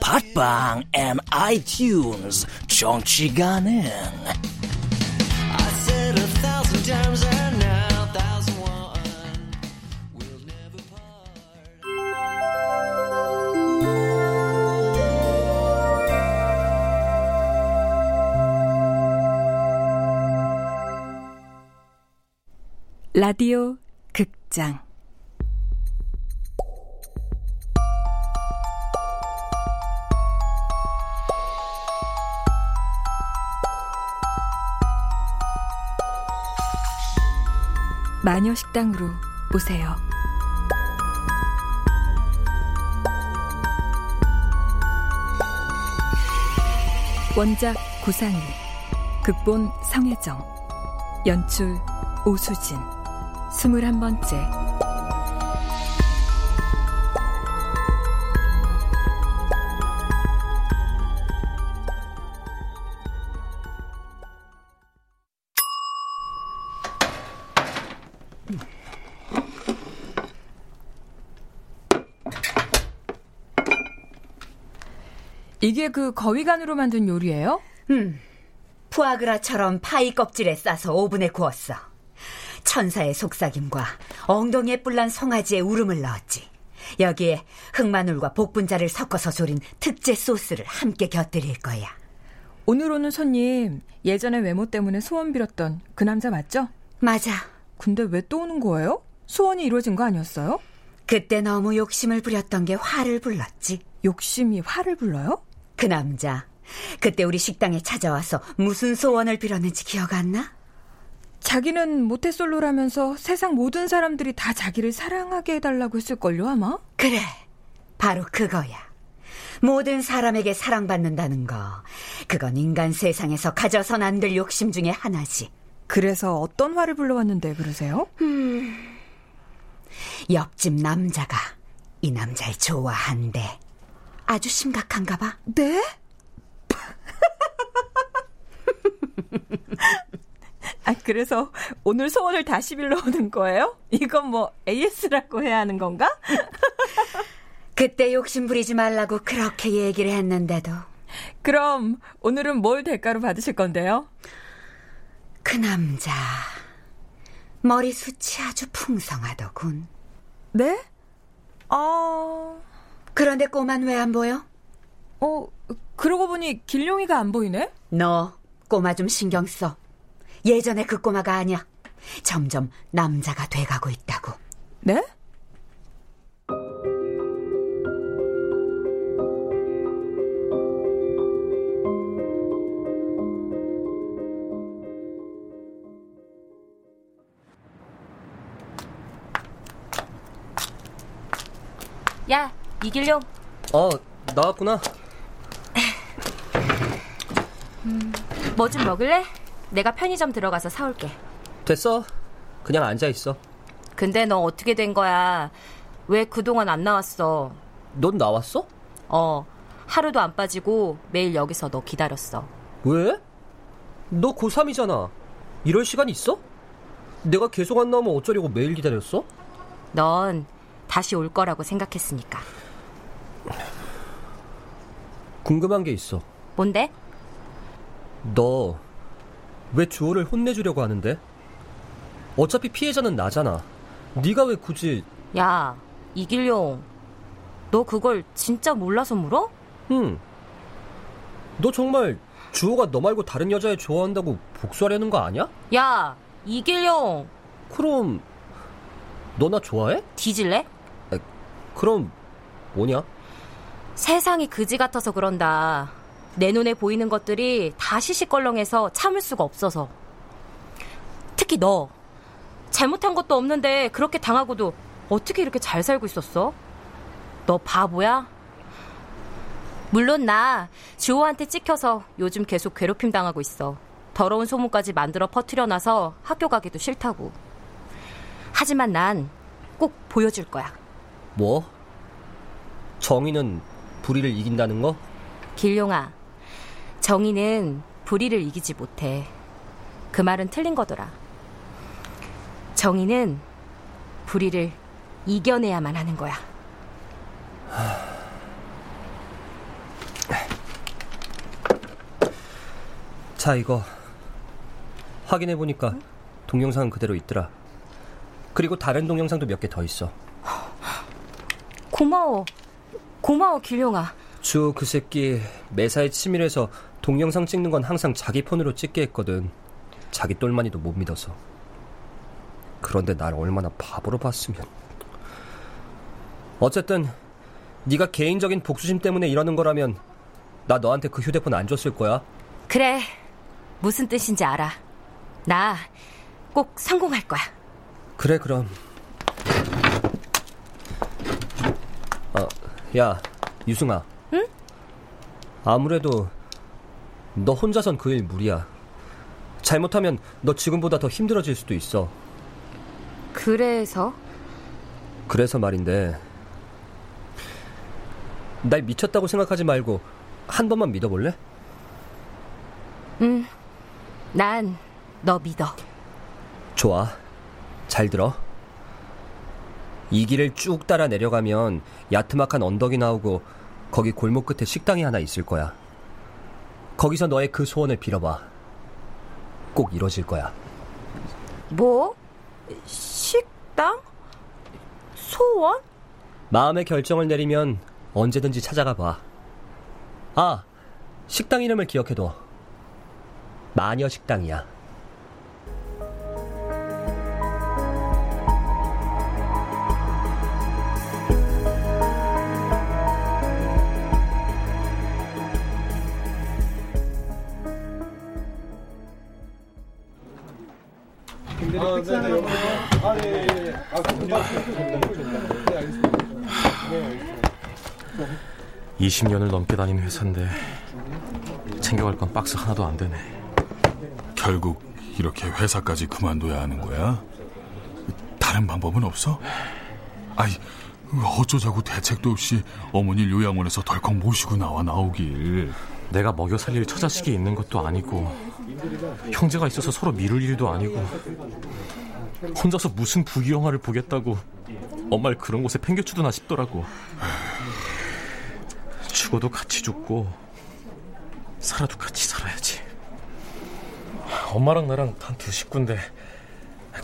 팟빵 앤 아이튠즈 정치 가능. 라디오 극장 마녀 식당으로 오세요. 원작 고상희, 극본 성혜정, 연출 오수진, 스물한 번째. 이게 그 거위간으로 만든 요리예요? 음. 푸아그라처럼 파이 껍질에 싸서 오븐에 구웠어. 천사의 속삭임과 엉덩이에 뿔난 송아지의 울음을 넣었지. 여기에 흑마늘과 복분자를 섞어서 조린 특제 소스를 함께 곁들일 거야. 오늘 오는 손님 예전에 외모 때문에 소원 빌었던 그 남자 맞죠? 맞아. 근데 왜 또 오는 거예요? 소원이 이루어진 거 아니었어요? 그때 너무 욕심을 부렸던 게 화를 불렀지. 욕심이 화를 불러요? 그 남자 그때 우리 식당에 찾아와서 무슨 소원을 빌었는지 기억 안 나? 자기는 모태솔로라면서 세상 모든 사람들이 다 자기를 사랑하게 해달라고 했을걸요, 아마? 그래. 바로 그거야. 모든 사람에게 사랑받는다는 거. 그건 인간 세상에서 가져선 안 될 욕심 중에 하나지. 그래서 어떤 화를 불러왔는데 그러세요? 음, 옆집 남자가 이 남자를 좋아한대. 아주 심각한가 봐. 네? 아, 그래서 오늘 소원을 다시 빌러오는 거예요? 이건 뭐 AS라고 해야 하는 건가? 그때 욕심 부리지 말라고 그렇게 얘기를 했는데도. 그럼 오늘은 뭘 대가로 받으실 건데요? 그 남자 머리숱이 아주 풍성하더군. 네? 어... 그런데 꼬만 왜 안 보여? 어, 그러고 보니 길룡이가 안 보이네? 너 꼬마 좀 신경 써. 예전에 그 꼬마가 아니야. 점점 남자가 돼가고 있다고. 네? 야, 이길룡. 어, 나왔구나. 음, 뭐 좀 먹을래? 내가 편의점 들어가서 사올게. 됐어. 그냥 앉아 있어. 근데 너 어떻게 된 거야? 왜 그동안 안 나왔어? 넌 나왔어? 어. 하루도 안 빠지고 매일 여기서 너 기다렸어. 왜? 너 고3이잖아. 이럴 시간 있어? 내가 계속 안 나오면 어쩌려고 매일 기다렸어? 넌 다시 올 거라고 생각했으니까. 궁금한 게 있어. 뭔데? 너 왜 주호를 혼내주려고 하는데? 어차피 피해자는 나잖아. 네가 왜 굳이... 야, 이길용. 너 그걸 진짜 몰라서 물어? 응. 너 정말 주호가 너 말고 다른 여자애 좋아한다고 복수하려는 거 아니야? 야, 이길용. 그럼 너 나 좋아해? 뒤질래? 그럼 뭐냐? 세상이 그지 같아서 그런다. 내 눈에 보이는 것들이 다 시시껄렁해서 참을 수가 없어서. 특히 너. 잘못한 것도 없는데 그렇게 당하고도 어떻게 이렇게 잘 살고 있었어? 너 바보야? 물론 나 주호한테 찍혀서 요즘 계속 괴롭힘 당하고 있어. 더러운 소문까지 만들어 퍼뜨려 놔서 학교 가기도 싫다고. 하지만 난 꼭 보여줄 거야. 뭐? 정의는 불의를 이긴다는 거? 길용아, 정의는 불의를 이기지 못해. 그 말은 틀린 거더라. 정의는 불의를 이겨내야만 하는 거야. 자, 이거 확인해 보니까 동영상은 그대로 있더라. 그리고 다른 동영상도 몇 개 더 있어. 고마워. 고마워, 길용아. 주그 새끼 매사에 치밀해서 동영상 찍는 건 항상 자기 폰으로 찍게 했거든. 자기 똘마니도 못 믿어서. 그런데 날 얼마나 바보로 봤으면. 어쨌든 네가 개인적인 복수심 때문에 이러는 거라면 나 너한테 그 휴대폰 안 줬을 거야. 그래. 무슨 뜻인지 알아. 나 꼭 성공할 거야. 그래 그럼. 야 유승아. 응? 아무래도 너 혼자선 그 일 무리야. 잘못하면 너 지금보다 더 힘들어질 수도 있어. 그래서? 그래서 말인데 날 미쳤다고 생각하지 말고 한 번만 믿어볼래? 응. 난 너 믿어. 좋아. 잘 들어. 이 길을 쭉 따라 내려가면 야트막한 언덕이 나오고 거기 골목 끝에 식당이 하나 있을 거야. 거기서 너의 그 소원을 빌어봐. 꼭 이뤄질 거야. 뭐? 식당? 소원? 마음의 결정을 내리면 언제든지 찾아가 봐. 아, 식당 이름을 기억해둬. 마녀 식당이야. 20년을 넘게 다닌 회사인데 챙겨갈 건 박스 하나도 안 되네. 결국 이렇게 회사까지 그만둬야 하는 거야? 다른 방법은 없어? 아이, 어쩌자고 대책도 없이 어머니 요양원에서 덜컥 모시고 나와 나오길. 내가 먹여 살릴 처자식이 있는 것도 아니고 형제가 있어서 서로 미룰 일도 아니고 혼자서 무슨 부귀영화를 보겠다고 엄마를 그런 곳에 팽개쳐두나 싶더라고. 죽어도 같이 죽고 살아도 같이 살아야지. 엄마랑 나랑 단 두 식구인데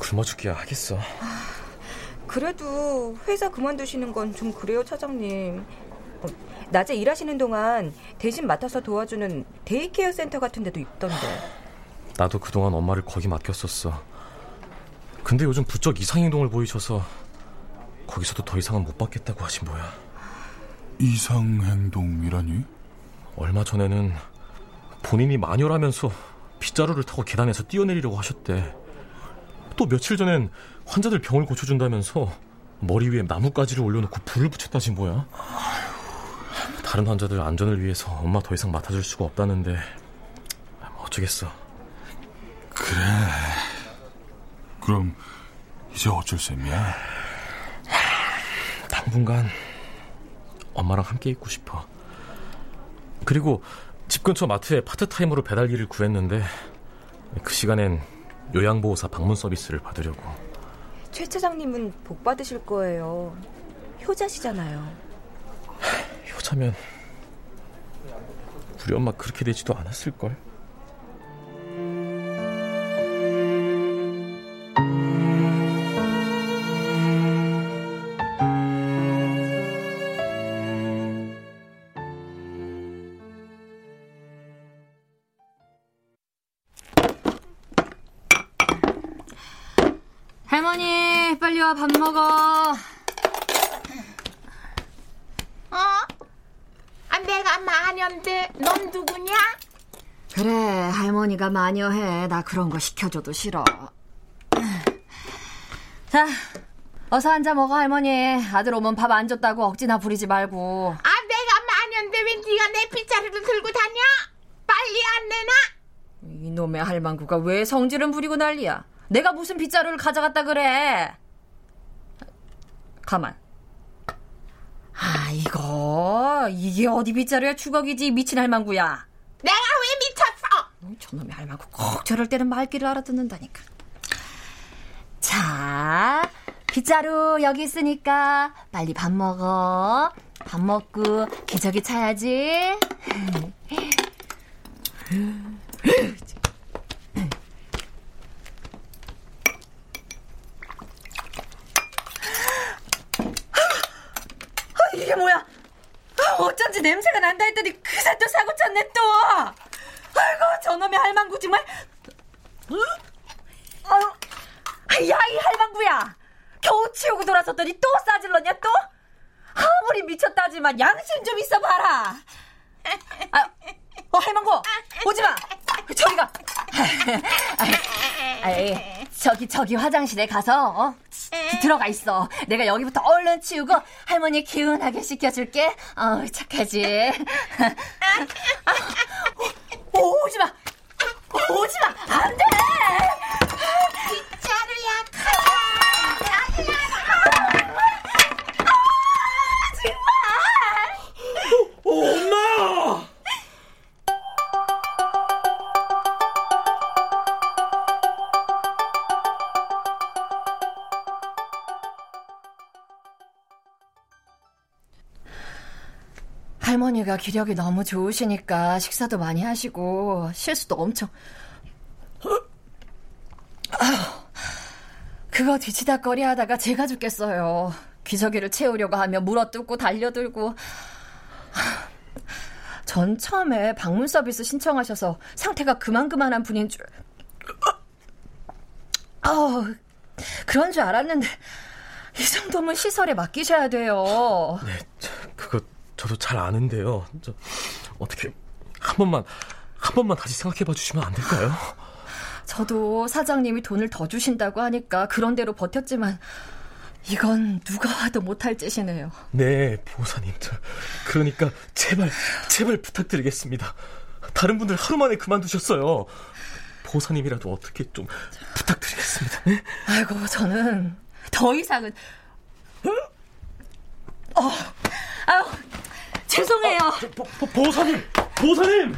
굶어 죽기야 하겠어. 그래도 회사 그만두시는 건 좀 그래요, 차장님. 어, 낮에 일하시는 동안 대신 맡아서 도와주는 daycare 센터 같은 데도 있던데. 나도 그동안 엄마를 거기 맡겼었어. 근데 요즘 부쩍 이상 행동을 보이셔서 거기서도 더 이상은 못 받겠다고 하신 뭐야. 이상 행동이라니? 얼마 전에는 본인이 마녀라면서 빗자루를 타고 계단에서 뛰어내리려고 하셨대. 또 며칠 전엔 환자들 병을 고쳐준다면서 머리 위에 나뭇가지를 올려놓고 불을 붙였다지 뭐야. 다른 환자들 안전을 위해서 엄마 더 이상 맡아줄 수가 없다는데 어쩌겠어. 그래. 그럼 이제 어쩔 셈이야? 당분간 엄마랑 함께 있고 싶어. 그리고 집 근처 마트에 파트타임으로 배달 일을 구했는데 그 시간엔 요양보호사 방문 서비스를 받으려고. 최 차장님은 복 받으실 거예요. 효자시잖아요. 효자면 우리 엄마 그렇게 되지도 않았을 걸? 밥 먹어. 어? 아, 내가 마녀인데 넌 누구냐? 그래, 할머니가 마녀해. 나 그런 거 시켜줘도 싫어. 자, 어서 앉아 먹어, 할머니. 아들 오면 밥 안 줬다고 억지나 부리지 말고. 아, 내가 마녀인데 왜 네가 내 빗자루를 들고 다녀? 빨리 안 내놔? 이놈의 할망구가 왜 성질은 부리고 난리야? 내가 무슨 빗자루를 가져갔다 그래? 가만. 아, 이거, 이게 어디 빗자루야 주걱이지, 미친 할망구야. 내가 왜 미쳤어? 어, 저놈의 할망구 꼭 저럴 때는 말귀를 알아듣는다니까. 자, 빗자루 여기 있으니까 빨리 밥 먹어. 밥 먹고 기저귀 차야지. 아, 이게 뭐야? 아, 어쩐지 냄새가 난다 했더니 그새 또 사고 쳤네 또. 아이고 저놈의 할망구 정말. 아유, 야이 할망구야. 겨우 치우고 돌아섰더니 또 싸질렀냐 또? 아무리 미쳤다지만 양심 좀 있어 봐라. 아, 어 할망구 오지 마. 저기 가. 아이, 저기 저기 화장실에 가서 어? 들어가 있어. 내가 여기부터 얼른 치우고 할머니 기운하게 씻겨줄게. 어, 착하지. 아, 오, 오지 마. 오지 마. 안 돼. 할머니가 기력이 너무 좋으시니까 식사도 많이 하시고 실수도 엄청. 그거 뒤치다 거리 하다가 제가 죽겠어요. 기저귀를 채우려고 하면 물어뜯고 달려들고. 전 처음에 방문 서비스 신청하셔서 상태가 그만그만한 분인 줄. 어, 그런 줄 알았는데 이 정도면 시설에 맡기셔야 돼요. 네, 그거 저도 잘 아는데요. 저 어떻게 한 번만 한 번만 다시 생각해 봐 주시면 안 될까요? 저도 사장님이 돈을 더 주신다고 하니까 그런 대로 버텼지만 이건 누가 와도 못할 짓이네요. 네, 보호사님. 저 그러니까 제발 제발 부탁드리겠습니다. 다른 분들 하루 만에 그만두셨어요. 보호사님이라도 어떻게 좀 부탁드리겠습니다. 네? 아이고, 저는 더 이상은 어, 아유, 죄송해요. 아, 보, 보, 보호사님, 보호사님.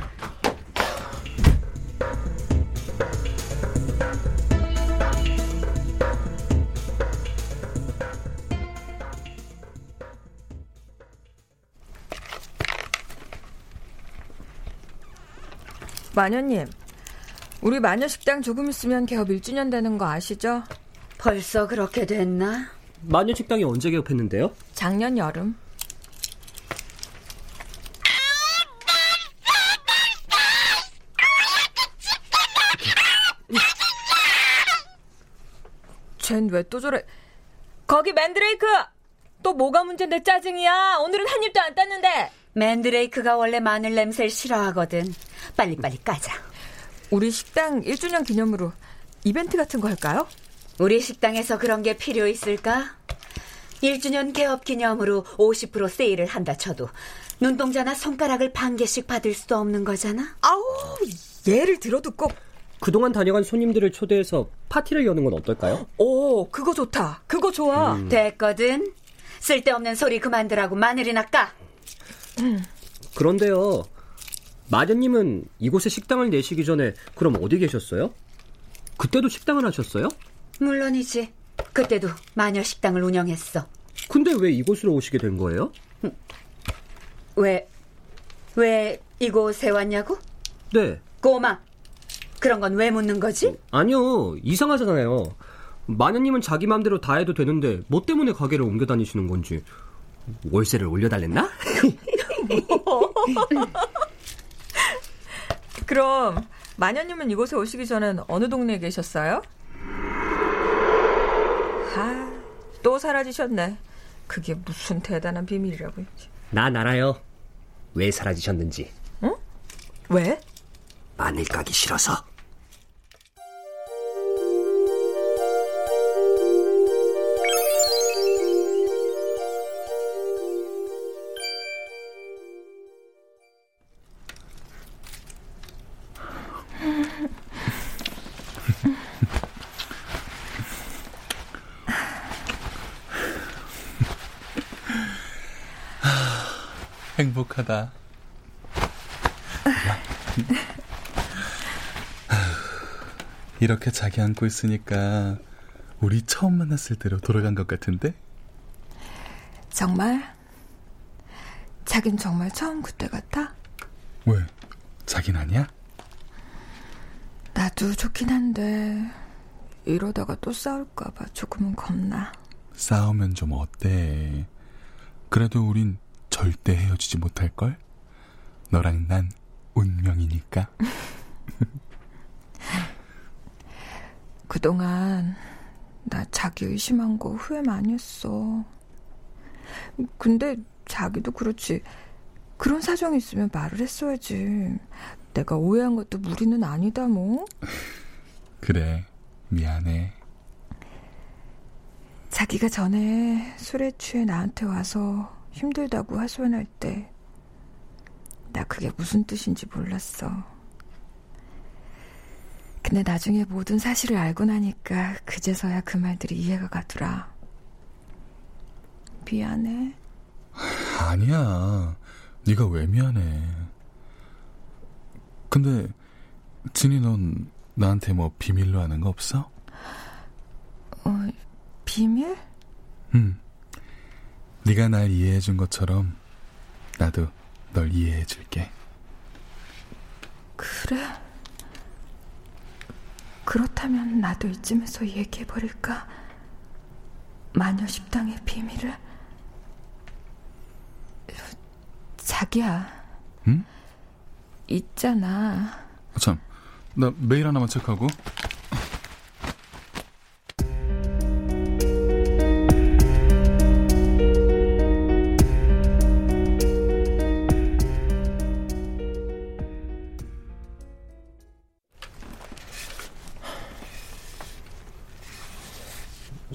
마녀님, 우리 마녀 식당 조금 있으면 개업 1주년 되는 거 아시죠? 벌써 그렇게 됐나? 마녀 식당이 언제 개업했는데요? 작년 여름. 쟨왜또 저래? 거기 맨드레이크! 또 뭐가 문제인데 짜증이야? 오늘은 한 입도 안 땄는데! 맨드레이크가 원래 마늘 냄새를 싫어하거든. 빨리빨리 까자. 우리 식당 1주년 기념으로 이벤트 같은 거 할까요? 우리 식당에서 그런 게 필요 있을까? 1주년 개업 기념으로 50% 세일을 한다 쳐도 눈동자나 손가락을 반 개씩 받을 수도 없는 거잖아? 아우, 예를 들어도 꼭. 그동안 다녀간 손님들을 초대해서 파티를 여는 건 어떨까요? 오, 그거 좋다. 그거 좋아. 음. 됐거든. 쓸데없는 소리 그만두라고 마늘이나 까. 그런데요. 마녀님은 이곳에 식당을 내시기 전에 그럼 어디 계셨어요? 그때도 식당을 하셨어요? 물론이지. 그때도 마녀 식당을 운영했어. 근데 왜 이곳으로 오시게 된 거예요? 왜, 왜 이곳에 왔냐고? 네. 꼬마. 그런 건 왜 묻는 거지? 아니요. 이상하잖아요. 마녀님은 자기 맘대로 다 해도 되는데 뭐 때문에 가게를 옮겨 다니시는 건지 월세를 올려달랬나? 그럼 마녀님은 이곳에 오시기 전엔 어느 동네에 계셨어요? 아, 또 사라지셨네. 그게 무슨 대단한 비밀이라고 했지. 난 알아요. 왜 사라지셨는지. 응? 왜? 마늘 까기 싫어서. 행복하다. 이렇게 자기 안고 있으니까 우리 처음 만났을 때로 돌아간 것 같은데? 정말? 자긴 정말 처음 그때 같아? 왜? 자긴 아니야? 나도 좋긴 한데 이러다가 또 싸울까봐 조금은 겁나. 싸우면 좀 어때? 그래도 우린 절대 헤어지지 못할걸? 너랑 난 운명이니까. 그동안 나 자기 의심한 거 후회 많이 했어. 근데 자기도 그렇지. 그런 사정이 있으면 말을 했어야지. 내가 오해한 것도 무리는 아니다 뭐. 그래, 미안해. 자기가 전에 술에 취해 나한테 와서 힘들다고 하소연할 때, 나 그게 무슨 뜻인지 몰랐어. 근데 나중에 모든 사실을 알고 나니까 그제서야 그 말들이 이해가 가더라. 미안해. 아니야. 네가 왜 미안해. 근데 진이 넌 나한테 뭐 비밀로 하는 거 없어? 어, 비밀? 응. 네가 날 이해해 준 것처럼 나도 널 이해해 줄게. 그래? 그렇다면 나도 이쯤에서 얘기해 버릴까? 마녀 식당의 비밀을? 자기야. 응? 있잖아. 아, 참, 나 메일 하나만 체크하고.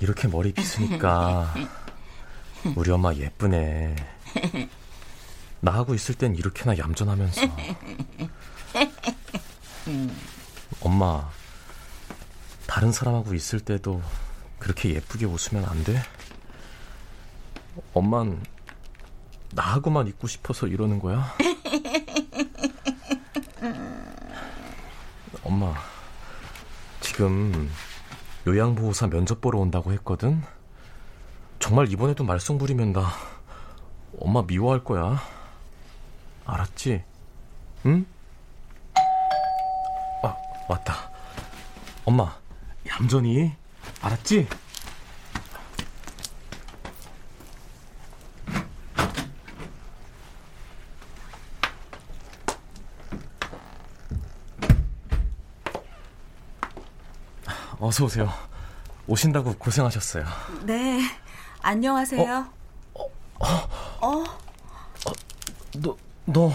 이렇게 머리 빗으니까 우리 엄마 예쁘네. 나하고 있을 땐 이렇게나 얌전하면서. 엄마, 다른 사람하고 있을 때도 그렇게 예쁘게 웃으면 안 돼? 엄만 나하고만 있고 싶어서 이러는 거야? 엄마, 지금 요양보호사 면접 보러 온다고 했거든? 정말 이번에도 말썽 부리면 나 엄마 미워할 거야. 알았지? 응? 아, 왔다. 엄마, 얌전히. 알았지? 어서 오세요. 오신다고 고생하셨어요. 네, 안녕하세요. 어? 어? 너, 너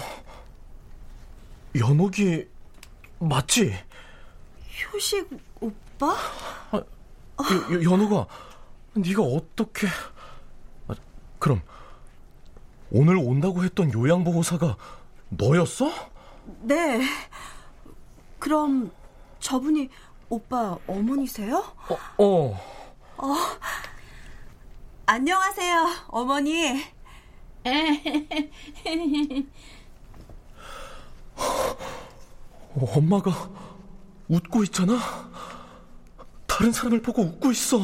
연옥이 맞지? 효식 오빠? 아, 여, 연옥아, 네가 어떻게? 아, 그럼 오늘 온다고 했던 요양보호사가 너였어? 네. 그럼 저분이 오빠 어머니세요? 어. 어. 어. 안녕하세요, 어머니. 어, 엄마가 웃고 있잖아? 다른 사람을 보고 웃고 있어.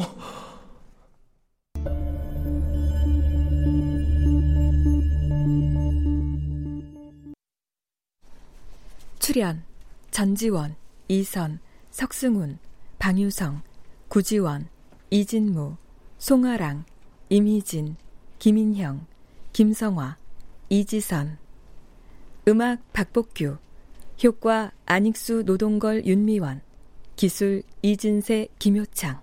출연 전지원, 이선, 석승훈, 방유성, 구지원, 이진무, 송아랑, 임희진, 김인형, 김성화, 이지선. 음악 박복규 효과 안익수 노동걸 윤미원. 기술 이진세 김효창.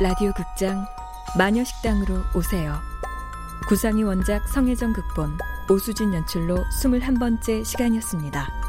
라디오 극장 마녀식당으로 오세요. 구상희 원작 성혜정 극본 오수진 연출로 21번째 시간이었습니다.